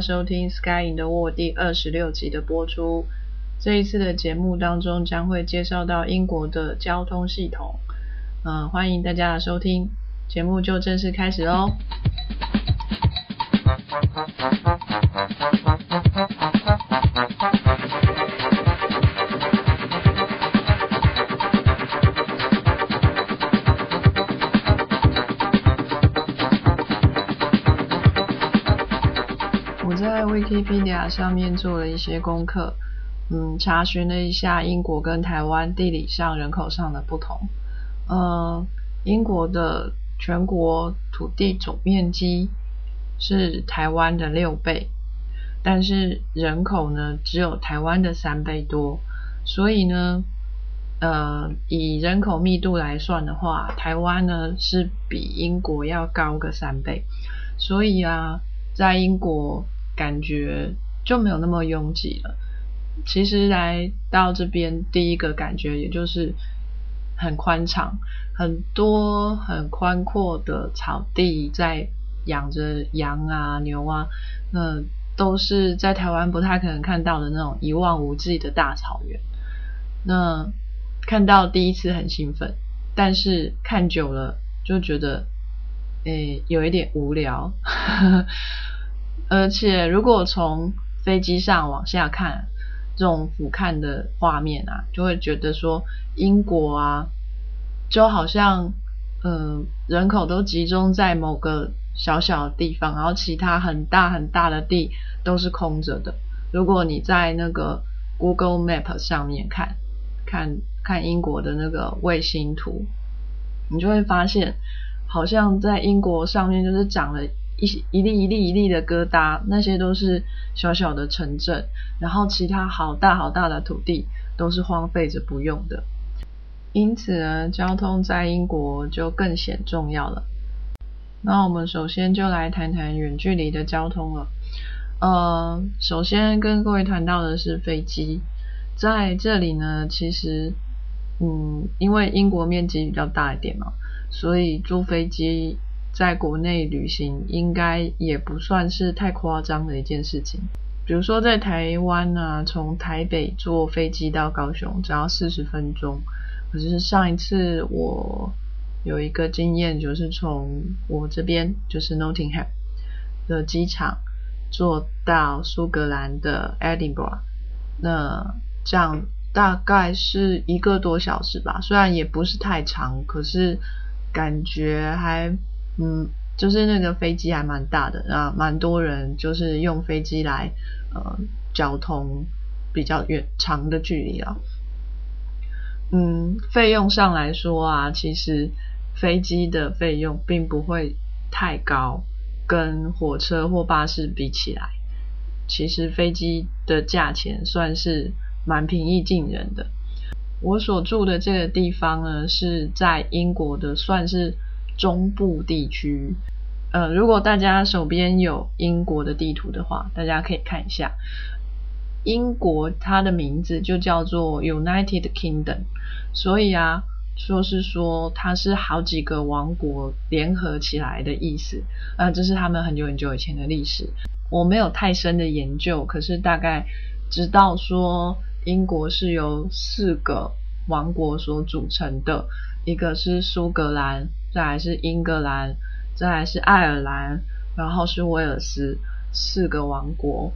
收听《Sky in the World》第二十六集的播出。这一次的节目当中将会介绍到英国的交通系统，嗯、欢迎大家的收听，节目就正式开始喽。我在 Wikipedia 上面做了一些功课，嗯，查询了一下英国跟台湾地理上、人口上的不同。呃，英国的全国土地总面积是台湾的六倍，但是人口呢只有台湾的三倍多，所以呢，呃，以人口密度来算的话，台湾呢是比英国要高个三倍，所以啊，在英国感觉就没有那么拥挤了。其实来到这边，第一个感觉也就是很宽敞，很多很宽阔的草地在养着羊啊、牛啊，那都是在台湾不太可能看到的那种一望无际的大草原。那看到第一次很兴奋，但是看久了就觉得，诶，有一点无聊。而且如果从飞机上往下看，这种俯瞰的画面啊，就会觉得说英国啊，就好像嗯人口都集中在某个小小的地方，然后其他很大很大的地都是空着的。如果你在那个 Google Map 上面看看看英国的那个卫星图，你就会发现，好像在英国上面就是长了一一粒一粒一粒的疙瘩，那些都是小小的城镇，然后其他好大好大的土地都是荒废着不用的。因此呢，交通在英国就更显重要了。那我们首先就来谈谈远距离的交通了。呃，首先跟各位谈到的是飞机，在这里呢，其实，嗯，因为英国面积比较大一点嘛，所以坐飞机在国内旅行应该也不算是太夸张的一件事情。比如说在台湾啊，从台北坐飞机到高雄只要四十分钟，可是上一次我有一个经验，就是从我这边就是 Nottingham 的机场坐到苏格兰的 Edinburgh，那这样大概是一个多小时吧，虽然也不是太长，可是感觉还嗯，就是那个飞机还蛮大的啊，蛮多人就是用飞机来呃交通比较远长的距离了。嗯，费用上来说啊，其实飞机的费用并不会太高，跟火车或巴士比起来，其实飞机的价钱算是蛮平易近人的。我所住的这个地方呢，是在英国的算是中部地区。呃，如果大家手边有英国的地图的话，大家可以看一下。英国它的名字就叫做 United Kingdom，所以啊，说是说它是好几个王国联合起来的意思。呃，这是他们很久很久以前的历史，我没有太深的研究，可是大概知道说英国是由四个王国所组成的，一个是苏格兰，再来是英格兰，再来是爱尔兰，然后是威尔斯，四个王国。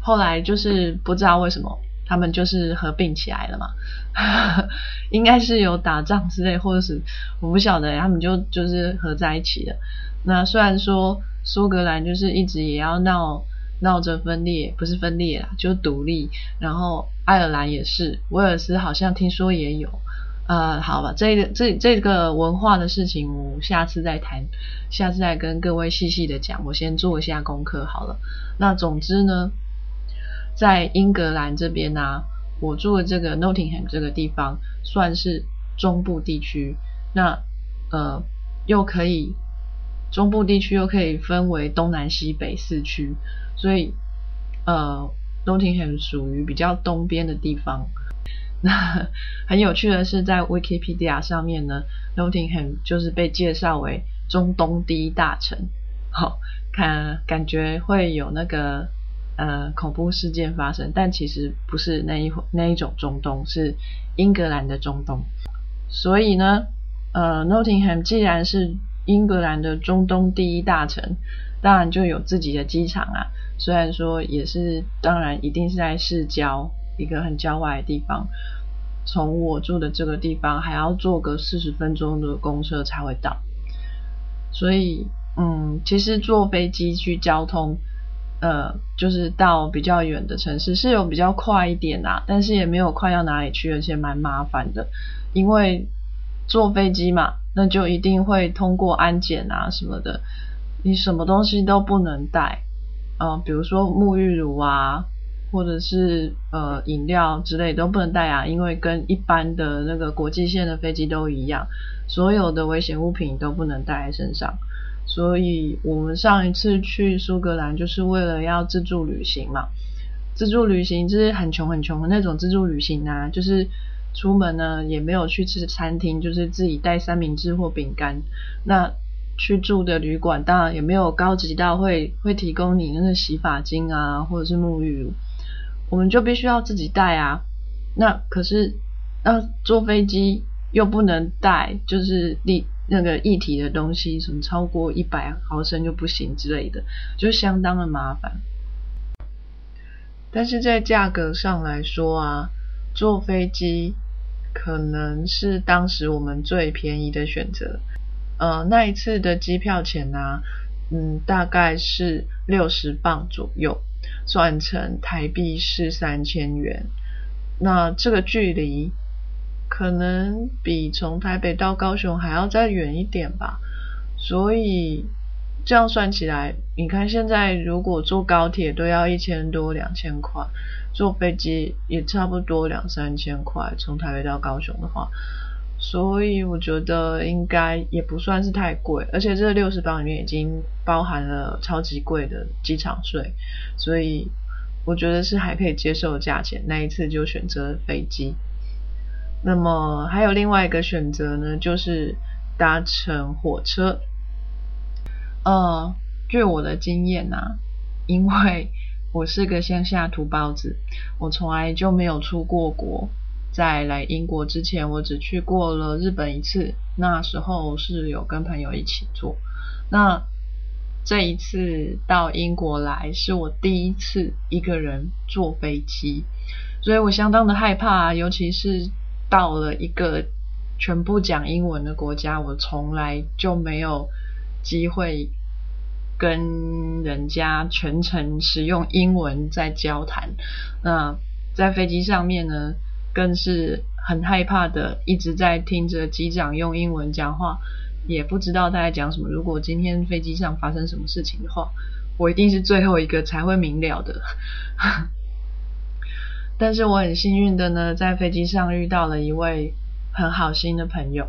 后来就是不知道为什么他们就是合并起来了嘛，应该是有打仗之类，或者是我不晓得，他们就就是合在一起了。那虽然说苏格兰就是一直也要闹闹着分裂，不是分裂啦，就独立。然后爱尔兰也是，威尔斯好像听说也有。呃，好吧，这个这这个文化的事情，我下次再谈，下次再跟各位细细的讲。我先做一下功课好了。那总之呢，在英格兰这边呢、我住的这个 Nottingham 这个地方算是中部地区。那呃，又可以中部地区又可以分为东南西北四区，所以呃，Nottingham 属于比较东边的地方。那很有趣的是，在 Wikipedia 上面呢，Nottingham 就是被介绍为中东第一大城。好看感觉会有那个呃恐怖事件发生，但其实不是那一那一种中东，是英格兰的中东。所以呢，呃，Nottingham 既然是英格兰的中东第一大城，当然就有自己的机场啊。虽然说也是，当然一定是在市郊一个很郊外的地方。从我住的这个地方还要坐个四十分钟的公车才会到。所以，嗯，其实坐飞机去交通，呃，就是到比较远的城市是有比较快一点啊，但是也没有快到哪里去，而且蛮麻烦的。因为坐飞机嘛，那就一定会通过安检啊什么的，你什么东西都不能带，呃，比如说沐浴乳啊，或者是呃饮料之类都不能带啊，因为跟一般的那个国际线的飞机都一样，所有的危险物品都不能带在身上。所以我们上一次去苏格兰就是为了要自助旅行嘛，自助旅行就是很穷很穷的那种自助旅行啊，就是。出门呢也没有去吃餐厅，就是自己带三明治或饼干。那去住的旅馆当然也没有高级到会会提供你那个洗发精啊，或者是沐浴乳，我们就必须要自己带啊。那可是那坐飞机又不能带，就是立那个液体的东西，什么超过一百毫升就不行之类的，就相当的麻烦。但是在价格上来说啊。坐飞机可能是当时我们最便宜的选择。呃，那一次的机票钱呢，嗯，大概是六十磅左右，算成台币是三千元。那这个距离可能比从台北到高雄还要再远一点吧。所以这样算起来，你看现在如果坐高铁都要一千多两千块。坐飞机也差不多两三千块，从台北到高雄的话，所以我觉得应该也不算是太贵，而且这六十磅里面已经包含了超级贵的机场税，所以我觉得是还可以接受的价钱。那一次就选择飞机。那么还有另外一个选择呢，就是搭乘火车。呃，据我的经验呐，因为我是个乡下土包子，我从来就没有出过国。在来英国之前，我只去过了日本一次，那时候是有跟朋友一起坐。那这一次到英国来，是我第一次一个人坐飞机，所以我相当的害怕，尤其是到了一个全部讲英文的国家，我从来就没有机会。跟人家全程使用英文在交谈，那在飞机上面呢，更是很害怕的，一直在听着机长用英文讲话，也不知道他在讲什么。如果今天飞机上发生什么事情的话，我一定是最后一个才会明了的。但是我很幸运的呢，在飞机上遇到了一位很好心的朋友，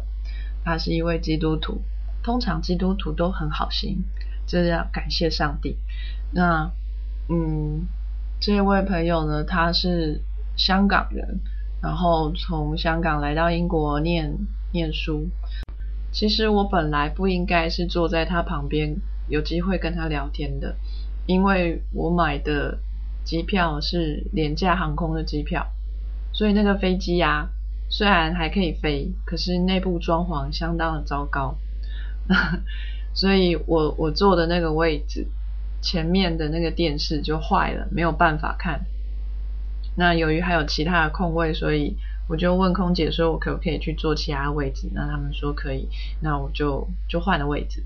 他是一位基督徒，通常基督徒都很好心。这要感谢上帝。那，嗯，这位朋友呢，他是香港人，然后从香港来到英国念念书。其实我本来不应该是坐在他旁边，有机会跟他聊天的，因为我买的机票是廉价航空的机票，所以那个飞机呀，虽然还可以飞，可是内部装潢相当的糟糕。所以我我坐的那个位置前面的那个电视就坏了，没有办法看。那由于还有其他的空位，所以我就问空姐说：“我可不可以去坐其他位置？”那他们说可以，那我就就换了位置，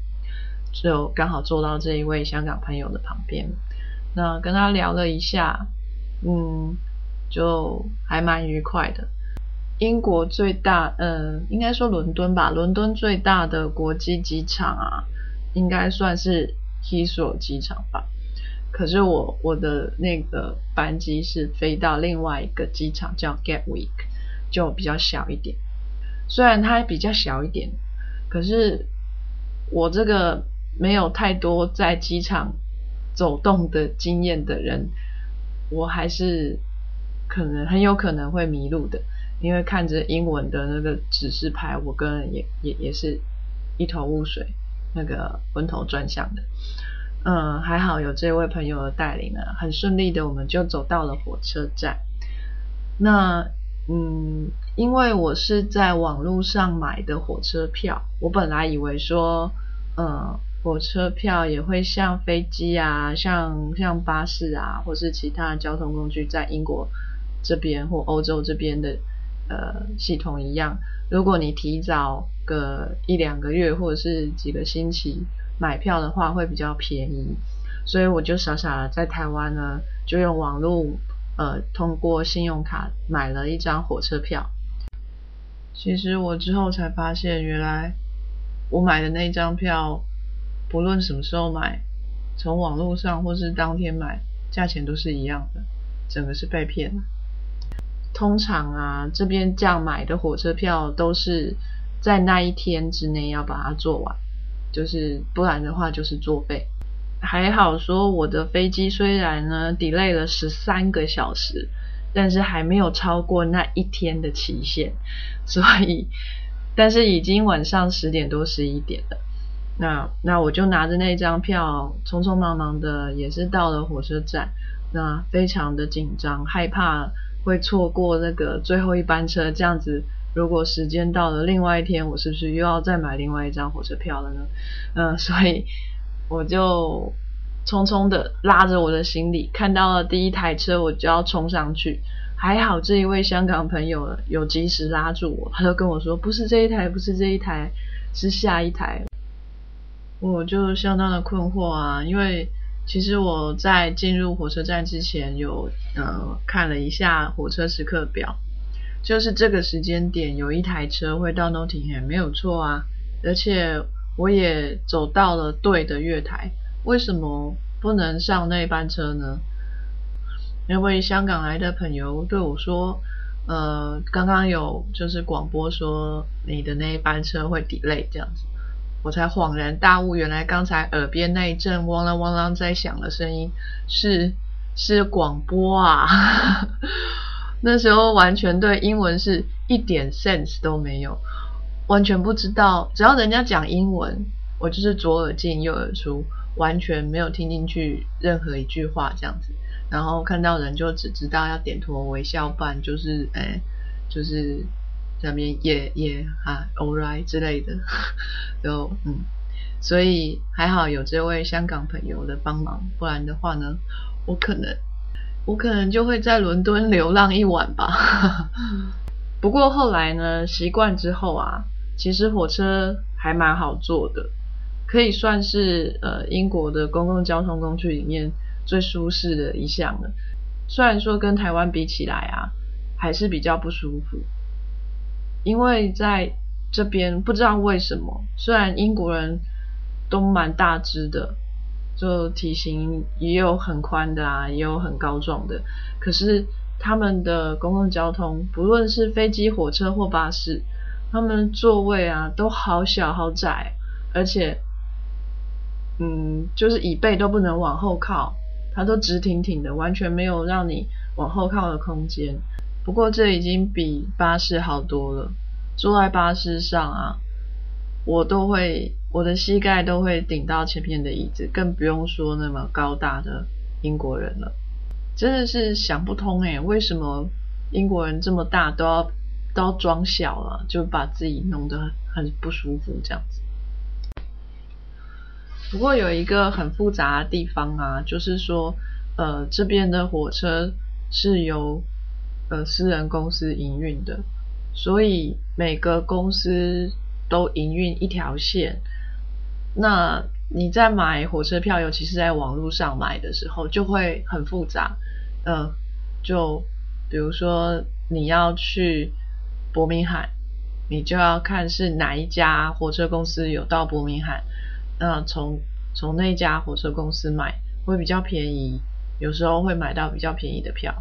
就刚好坐到这一位香港朋友的旁边。那跟他聊了一下，嗯，就还蛮愉快的。英国最大，嗯，应该说伦敦吧，伦敦最大的国际机场啊。应该算是希索机场吧，可是我我的那个班机是飞到另外一个机场叫 Gatwick，就比较小一点。虽然它比较小一点，可是我这个没有太多在机场走动的经验的人，我还是可能很有可能会迷路的，因为看着英文的那个指示牌，我个人也也也是一头雾水。那个昏头转向的。嗯，还好有这位朋友的带领呢，很顺利的我们就走到了火车站。那嗯，因为我是在网络上买的火车票，我本来以为说，嗯，火车票也会像飞机啊，像像巴士啊，或是其他交通工具在英国这边或欧洲这边的呃系统一样，如果你提早个一两个月或者是几个星期买票的话，会比较便宜，所以我就傻傻的在台湾呢，就用网络。呃，通过信用卡买了一张火车票。其实我之后才发现，原来我买的那张票，不论什么时候买，从网络上或是当天买，价钱都是一样的，整个是被骗了。通常啊，这边这样买的火车票都是在那一天之内要把它做完，就是不然的话就是作废。还好说，我的飞机虽然呢 delay 了十三个小时，但是还没有超过那一天的期限，所以，但是已经晚上十点多十一点了，那那我就拿着那张票，匆匆忙忙的也是到了火车站，那非常的紧张，害怕会错过那个最后一班车，这样子如果时间到了另外一天，我是不是又要再买另外一张火车票了呢？嗯，所以。我就匆匆的拉着我的行李，看到了第一台车，我就要冲上去。还好这一位香港朋友有及时拉住我，他就跟我说：“不是这一台，不是这一台，是下一台。”我就相当的困惑啊，因为其实我在进入火车站之前有呃看了一下火车时刻表，就是这个时间点有一台车会到 Nottingham 没有错啊，而且。我也走到了对的月台，为什么不能上那班车呢？那位香港来的朋友对我说：“呃，刚刚有就是广播说你的那一班车会 delay 这样子。”我才恍然大悟，原来刚才耳边那一阵汪啷汪啷在响的声音是是广播啊！那时候完全对英文是一点 sense 都没有。完全不知道，只要人家讲英文，我就是左耳进右耳出，完全没有听进去任何一句话这样子。然后看到人就只知道要点头微笑办，就是哎，就是下面也也啊，all right 之类的。就嗯，所以还好有这位香港朋友的帮忙，不然的话呢，我可能我可能就会在伦敦流浪一晚吧。不过后来呢，习惯之后啊。其实火车还蛮好坐的，可以算是呃英国的公共交通工具里面最舒适的一项了。虽然说跟台湾比起来啊，还是比较不舒服，因为在这边不知道为什么，虽然英国人都蛮大只的，就体型也有很宽的啊，也有很高壮的，可是他们的公共交通，不论是飞机、火车或巴士。他们座位啊都好小好窄，而且，嗯，就是椅背都不能往后靠，它都直挺挺的，完全没有让你往后靠的空间。不过这已经比巴士好多了。坐在巴士上啊，我都会我的膝盖都会顶到前面的椅子，更不用说那么高大的英国人了。真的是想不通诶，为什么英国人这么大都要？都要装小了，就把自己弄得很不舒服这样子。不过有一个很复杂的地方啊，就是说，呃，这边的火车是由呃私人公司营运的，所以每个公司都营运一条线。那你在买火车票，尤其是在网络上买的时候，就会很复杂。嗯，就比如说你要去。伯明翰，你就要看是哪一家火车公司有到伯明翰，那从从那家火车公司买会比较便宜，有时候会买到比较便宜的票。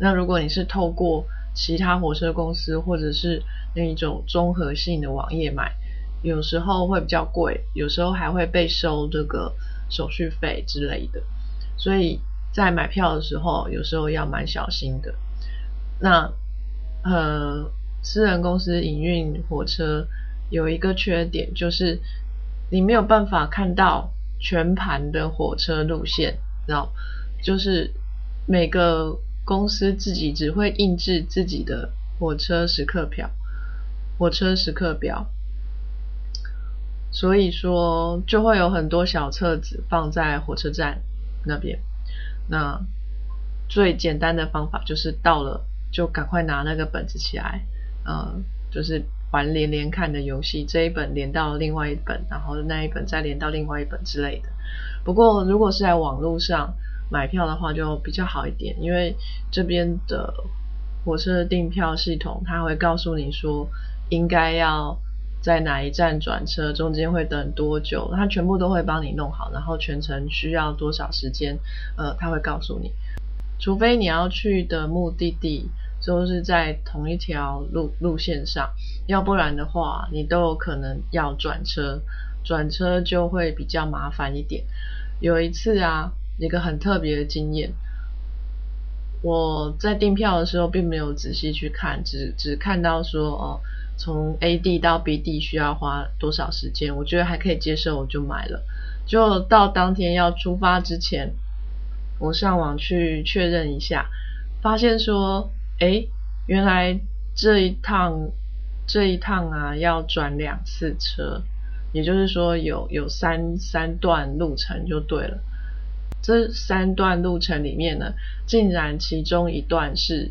那如果你是透过其他火车公司或者是那一种综合性的网页买，有时候会比较贵，有时候还会被收这个手续费之类的。所以在买票的时候，有时候要蛮小心的。那呃。私人公司营运火车有一个缺点，就是你没有办法看到全盘的火车路线，然后就是每个公司自己只会印制自己的火车时刻表、火车时刻表，所以说就会有很多小册子放在火车站那边。那最简单的方法就是到了就赶快拿那个本子起来，呃，就是玩连连看的游戏，这一本连到另外一本，然后那一本再连到另外一本之类的。不过如果是在网络上买票的话，就比较好一点，因为这边的火车订票系统，它会告诉你说应该要在哪一站转车，中间会等多久，它全部都会帮你弄好，然后全程需要多少时间，呃，它会告诉你。除非你要去的目的地就是在同一条路路线上，要不然的话，你都有可能要转车，转车就会比较麻烦一点。有一次啊，一个很特别的经验，我在订票的时候并没有仔细去看，只只看到说哦，从 A 地到 B 地需要花多少时间，我觉得还可以接受，我就买了。就到当天要出发之前。我上网去确认一下，发现说，哎，原来这一趟这一趟啊要转两次车，也就是说有有三三段路程就对了。这三段路程里面呢，竟然其中一段是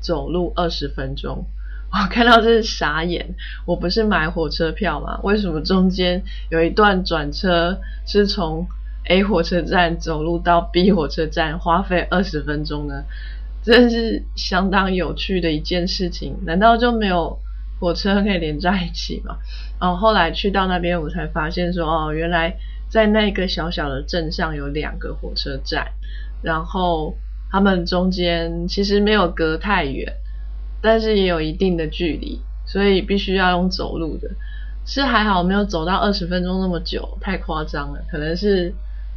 走路二十分钟，我看到这是傻眼。我不是买火车票吗？为什么中间有一段转车是从？A 火车站走路到 B 火车站花费二十分钟呢，真是相当有趣的一件事情。难道就没有火车可以连在一起吗？哦，后来去到那边，我才发现说，哦，原来在那个小小的镇上有两个火车站，然后他们中间其实没有隔太远，但是也有一定的距离，所以必须要用走路的。是还好没有走到二十分钟那么久，太夸张了，可能是。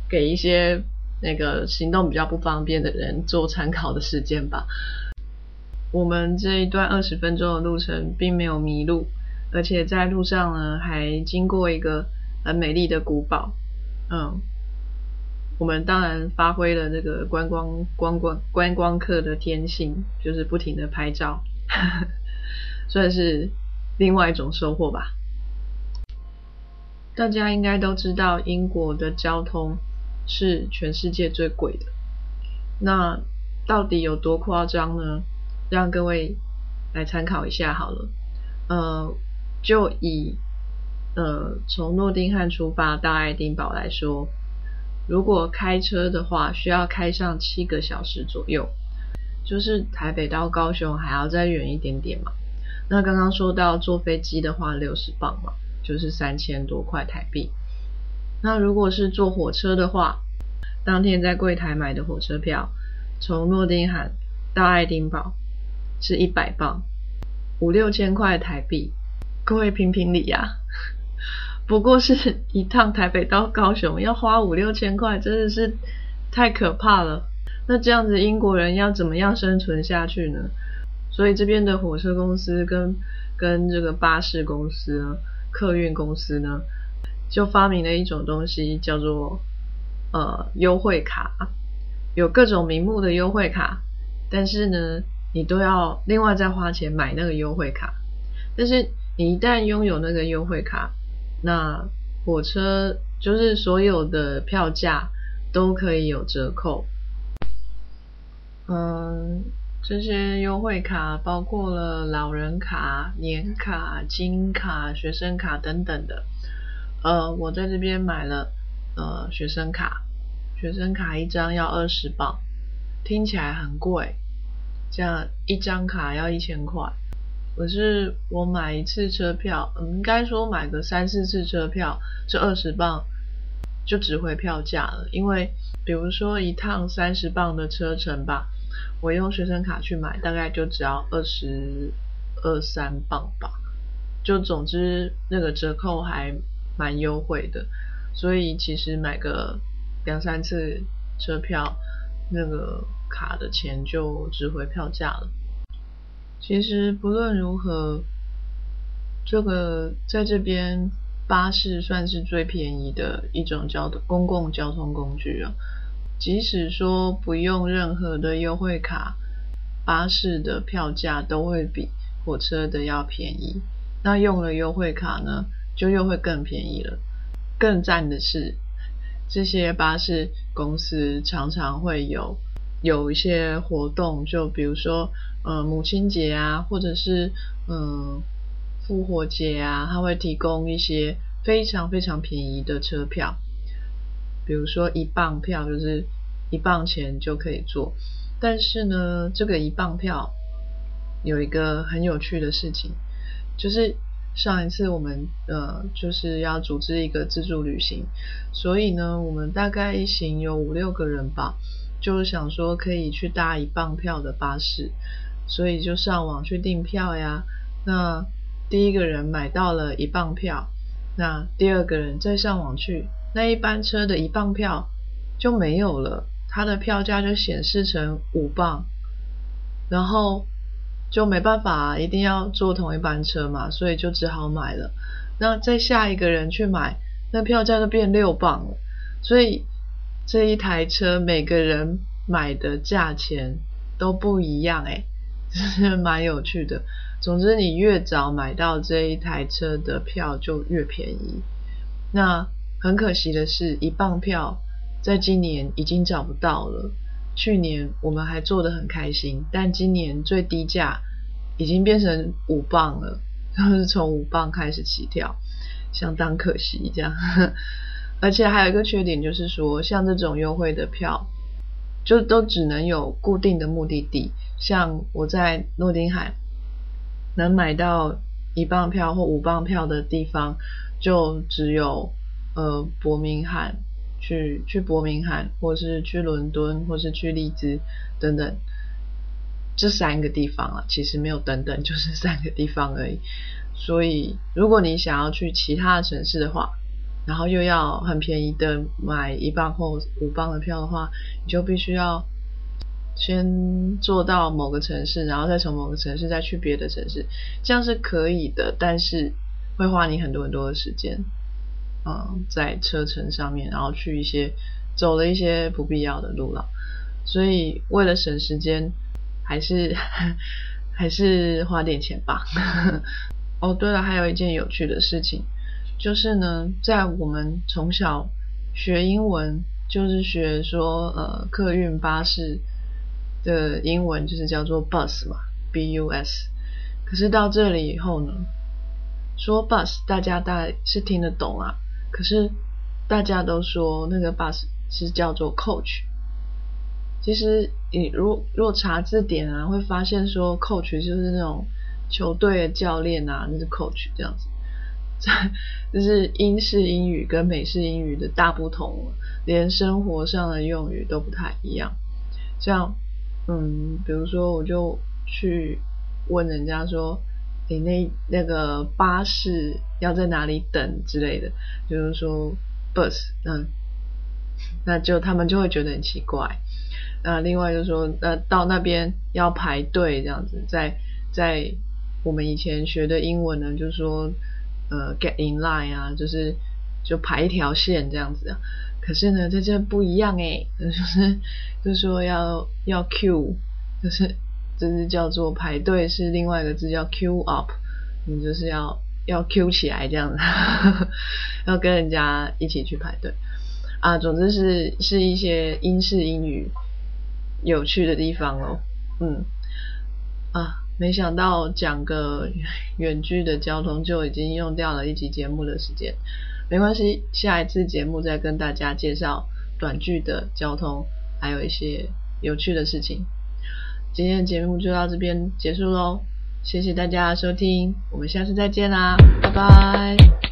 给一些那个行动比较不方便的人做参考的时间吧。我们这一段二十分钟的路程并没有迷路，而且在路上呢还经过一个很美丽的古堡。嗯，我们当然发挥了这个观光观光观光客的天性，就是不停的拍照，算是另外一种收获吧。大家应该都知道英国的交通。是全世界最贵的，那到底有多夸张呢？让各位来参考一下好了。呃，就以呃从诺丁汉出发到爱丁堡来说，如果开车的话，需要开上七个小时左右，就是台北到高雄还要再远一点点嘛。那刚刚说到坐飞机的话，六十磅嘛，就是三千多块台币。那如果是坐火车的话，当天在柜台买的火车票，从诺丁汉到爱丁堡是一百磅，五六千块台币，各位评评理呀！不过是 一趟台北到高雄要花五六千块，真的是太可怕了。那这样子英国人要怎么样生存下去呢？所以这边的火车公司跟跟这个巴士公司、客运公司呢？就发明了一种东西，叫做呃优惠卡，有各种名目的优惠卡，但是呢，你都要另外再花钱买那个优惠卡。但是你一旦拥有那个优惠卡，那火车就是所有的票价都可以有折扣。嗯，这些优惠卡包括了老人卡、年卡、金卡、学生卡等等的。呃，我在这边买了呃学生卡，学生卡一张要二十磅，听起来很贵，这样一张卡要一千块。可是我买一次车票，应该说买个三四次车票，这二十磅就值回票价了。因为比如说一趟三十磅的车程吧，我用学生卡去买，大概就只要二十二三磅吧。就总之那个折扣还。蛮优惠的，所以其实买个两三次车票，那个卡的钱就值回票价了。其实不论如何，这个在这边巴士算是最便宜的一种交通公共交通工具了。即使说不用任何的优惠卡，巴士的票价都会比火车的要便宜。那用了优惠卡呢，就又会更便宜了。更赞的是，这些巴士公司常常会有有一些活动，就比如说，呃，母亲节啊，或者是嗯复活节啊，它会提供一些非常非常便宜的车票，比如说一磅票，就是一磅钱就可以坐。但是呢，这个一磅票有一个很有趣的事情，就是。上一次我们呃就是要组织一个自助旅行，所以呢，我们大概一行有五六个人吧，就是想说可以去搭一磅票的巴士，所以就上网去订票呀。那第一个人买到了一磅票，那第二个人再上网去，那一班车的一磅票就没有了，它的票价就显示成五磅，然后。就没办法，一定要坐同一班车嘛，所以就只好买了。那再下一个人去买，那票价就变六磅了。所以这一台车每个人买的价钱都不一样，哎，是 蛮有趣的。总之，你越早买到这一台车的票就越便宜。那很可惜的是，一磅票在今年已经找不到了。去年我们还做得很开心，但今年最低价已经变成五磅了，就是从五磅开始起跳，相当可惜这样。而且还有一个缺点就是说，像这种优惠的票，就都只能有固定的目的地，像我在诺丁汉能买到一磅票或五磅票的地方，就只有呃伯明翰。去去伯明翰，或是去伦敦，或是去利兹等等，这三个地方啊，其实没有等等，就是三个地方而已。所以，如果你想要去其他的城市的话，然后又要很便宜的买一磅或五磅的票的话，你就必须要先坐到某个城市，然后再从某个城市再去别的城市，这样是可以的，但是会花你很多很多的时间。嗯，在车程上面，然后去一些走了一些不必要的路了，所以为了省时间，还是 还是花点钱吧。哦，对了，还有一件有趣的事情，就是呢，在我们从小学英文，就是学说呃客运巴士的英文就是叫做 bus 嘛，b u s。可是到这里以后呢，说 bus 大家大是听得懂啊。可是大家都说那个 bus 是叫做 coach，其实你如如果查字典啊，会发现说 coach 就是那种球队的教练啊，那是 coach 这样子。这 就是英式英语跟美式英语的大不同，连生活上的用语都不太一样。像嗯，比如说我就去问人家说。你那那个巴士要在哪里等之类的，就是说 bus，嗯，那就他们就会觉得很奇怪。那另外就是说，那到那边要排队这样子，在在我们以前学的英文呢，就是说呃 get in line 啊，就是就排一条线这样子。可是呢，在这不一样诶，就是就说要要 Q，就是。这是叫做排队，是另外一个字叫 Q up，你就是要要 Q 起来这样子，要跟人家一起去排队啊。总之是是一些英式英语有趣的地方哦。嗯啊，没想到讲个远距的交通就已经用掉了一集节目的时间，没关系，下一次节目再跟大家介绍短距的交通，还有一些有趣的事情。今天的节目就到这边结束喽，谢谢大家收听，我们下次再见啦，拜拜。